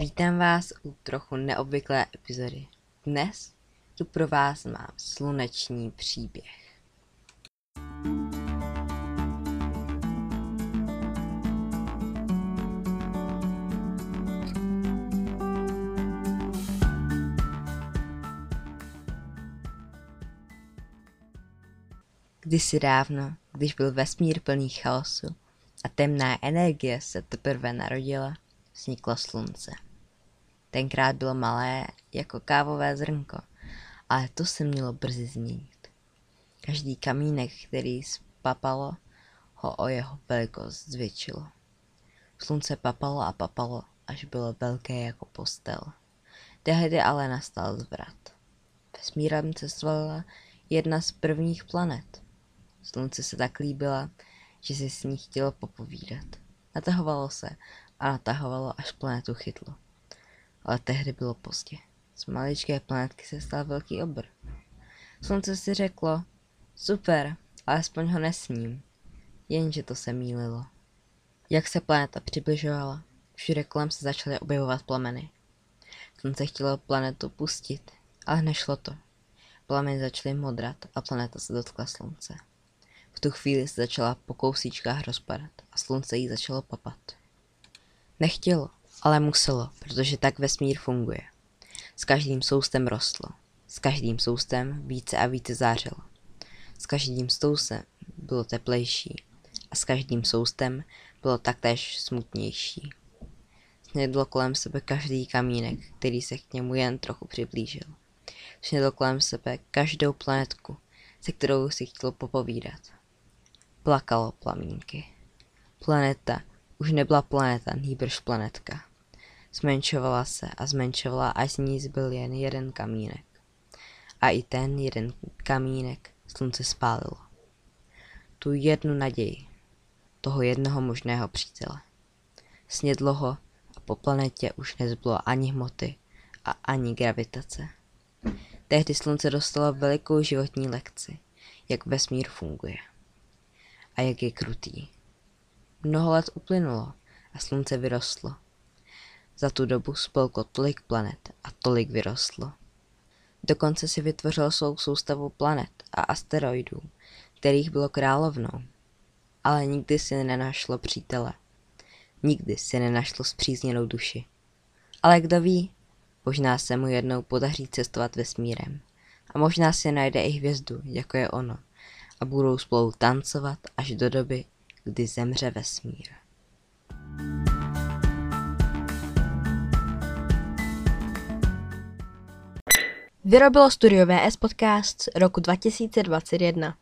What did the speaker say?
Vítám vás u trochu neobvyklé epizody. Dnes tu pro vás mám sluneční příběh. Kdysi dávno, když byl vesmír plný chaosu a temná energie se teprve narodila, vzniklo slunce. Tenkrát bylo malé jako kávové zrnko, ale to se mělo brzy změnit. Každý kamínek, který spapalo, ho o jeho velikost zvětšilo. Slunce papalo a papalo, až bylo velké jako postel. Tehdy ale nastal zvrat. Vesmírem cestovala jedna z prvních planet. Slunce se tak líbila, že si s ní chtělo popovídat. Natahovalo se a natahovalo, až planetu chytlo. Ale tehdy bylo pozdě. Z maličké planetky se stal velký obr. Slunce si řeklo, super, alespoň ho nesním. Jenže to se mýlilo. Jak se planeta přibližovala, všude kolem se začaly objevovat plameny. Slunce chtělo planetu pustit, ale nešlo to. Plameny začaly modrat a planeta se dotkla slunce. V tu chvíli se začala po kousíčkách rozpadat a slunce jí začalo papat. Nechtělo, ale muselo, protože tak vesmír funguje. S každým soustem rostlo. S každým soustem více a více zářilo. S každým soustem bylo teplejší a s každým soustem bylo taktéž smutnější. Snědlo kolem sebe každý kamínek, který se k němu jen trochu přiblížil. Snědlo kolem sebe každou planetku, se kterou si chtělo popovídat. Plakalo plamínky. Planeta už nebyla planeta, nýbrž planetka. Zmenšovala se a zmenšovala, až z ní zbyl jen jeden kamínek. A i ten jeden kamínek slunce spálilo. Tu jednu naději, toho jednoho možného přítele. Snědlo ho a po planetě už nezbylo ani hmoty a ani gravitace. Tehdy slunce dostalo velikou životní lekci, jak vesmír funguje a jak je krutý. Mnoho let uplynulo a slunce vyrostlo. Za tu dobu spolklo tolik planet a tolik vyrostlo. Dokonce si vytvořil svou soustavu planet a asteroidů, kterých bylo královnou. Ale nikdy si nenašlo přítele. Nikdy si nenašlo zpřízněnou duši. Ale kdo ví, možná se mu jednou podaří cestovat vesmírem. A možná si najde i hvězdu, jako je ono. A budou spolu tancovat až do doby, kdy zemře vesmír. Vyrobilo studio VS Podcast roku 2021.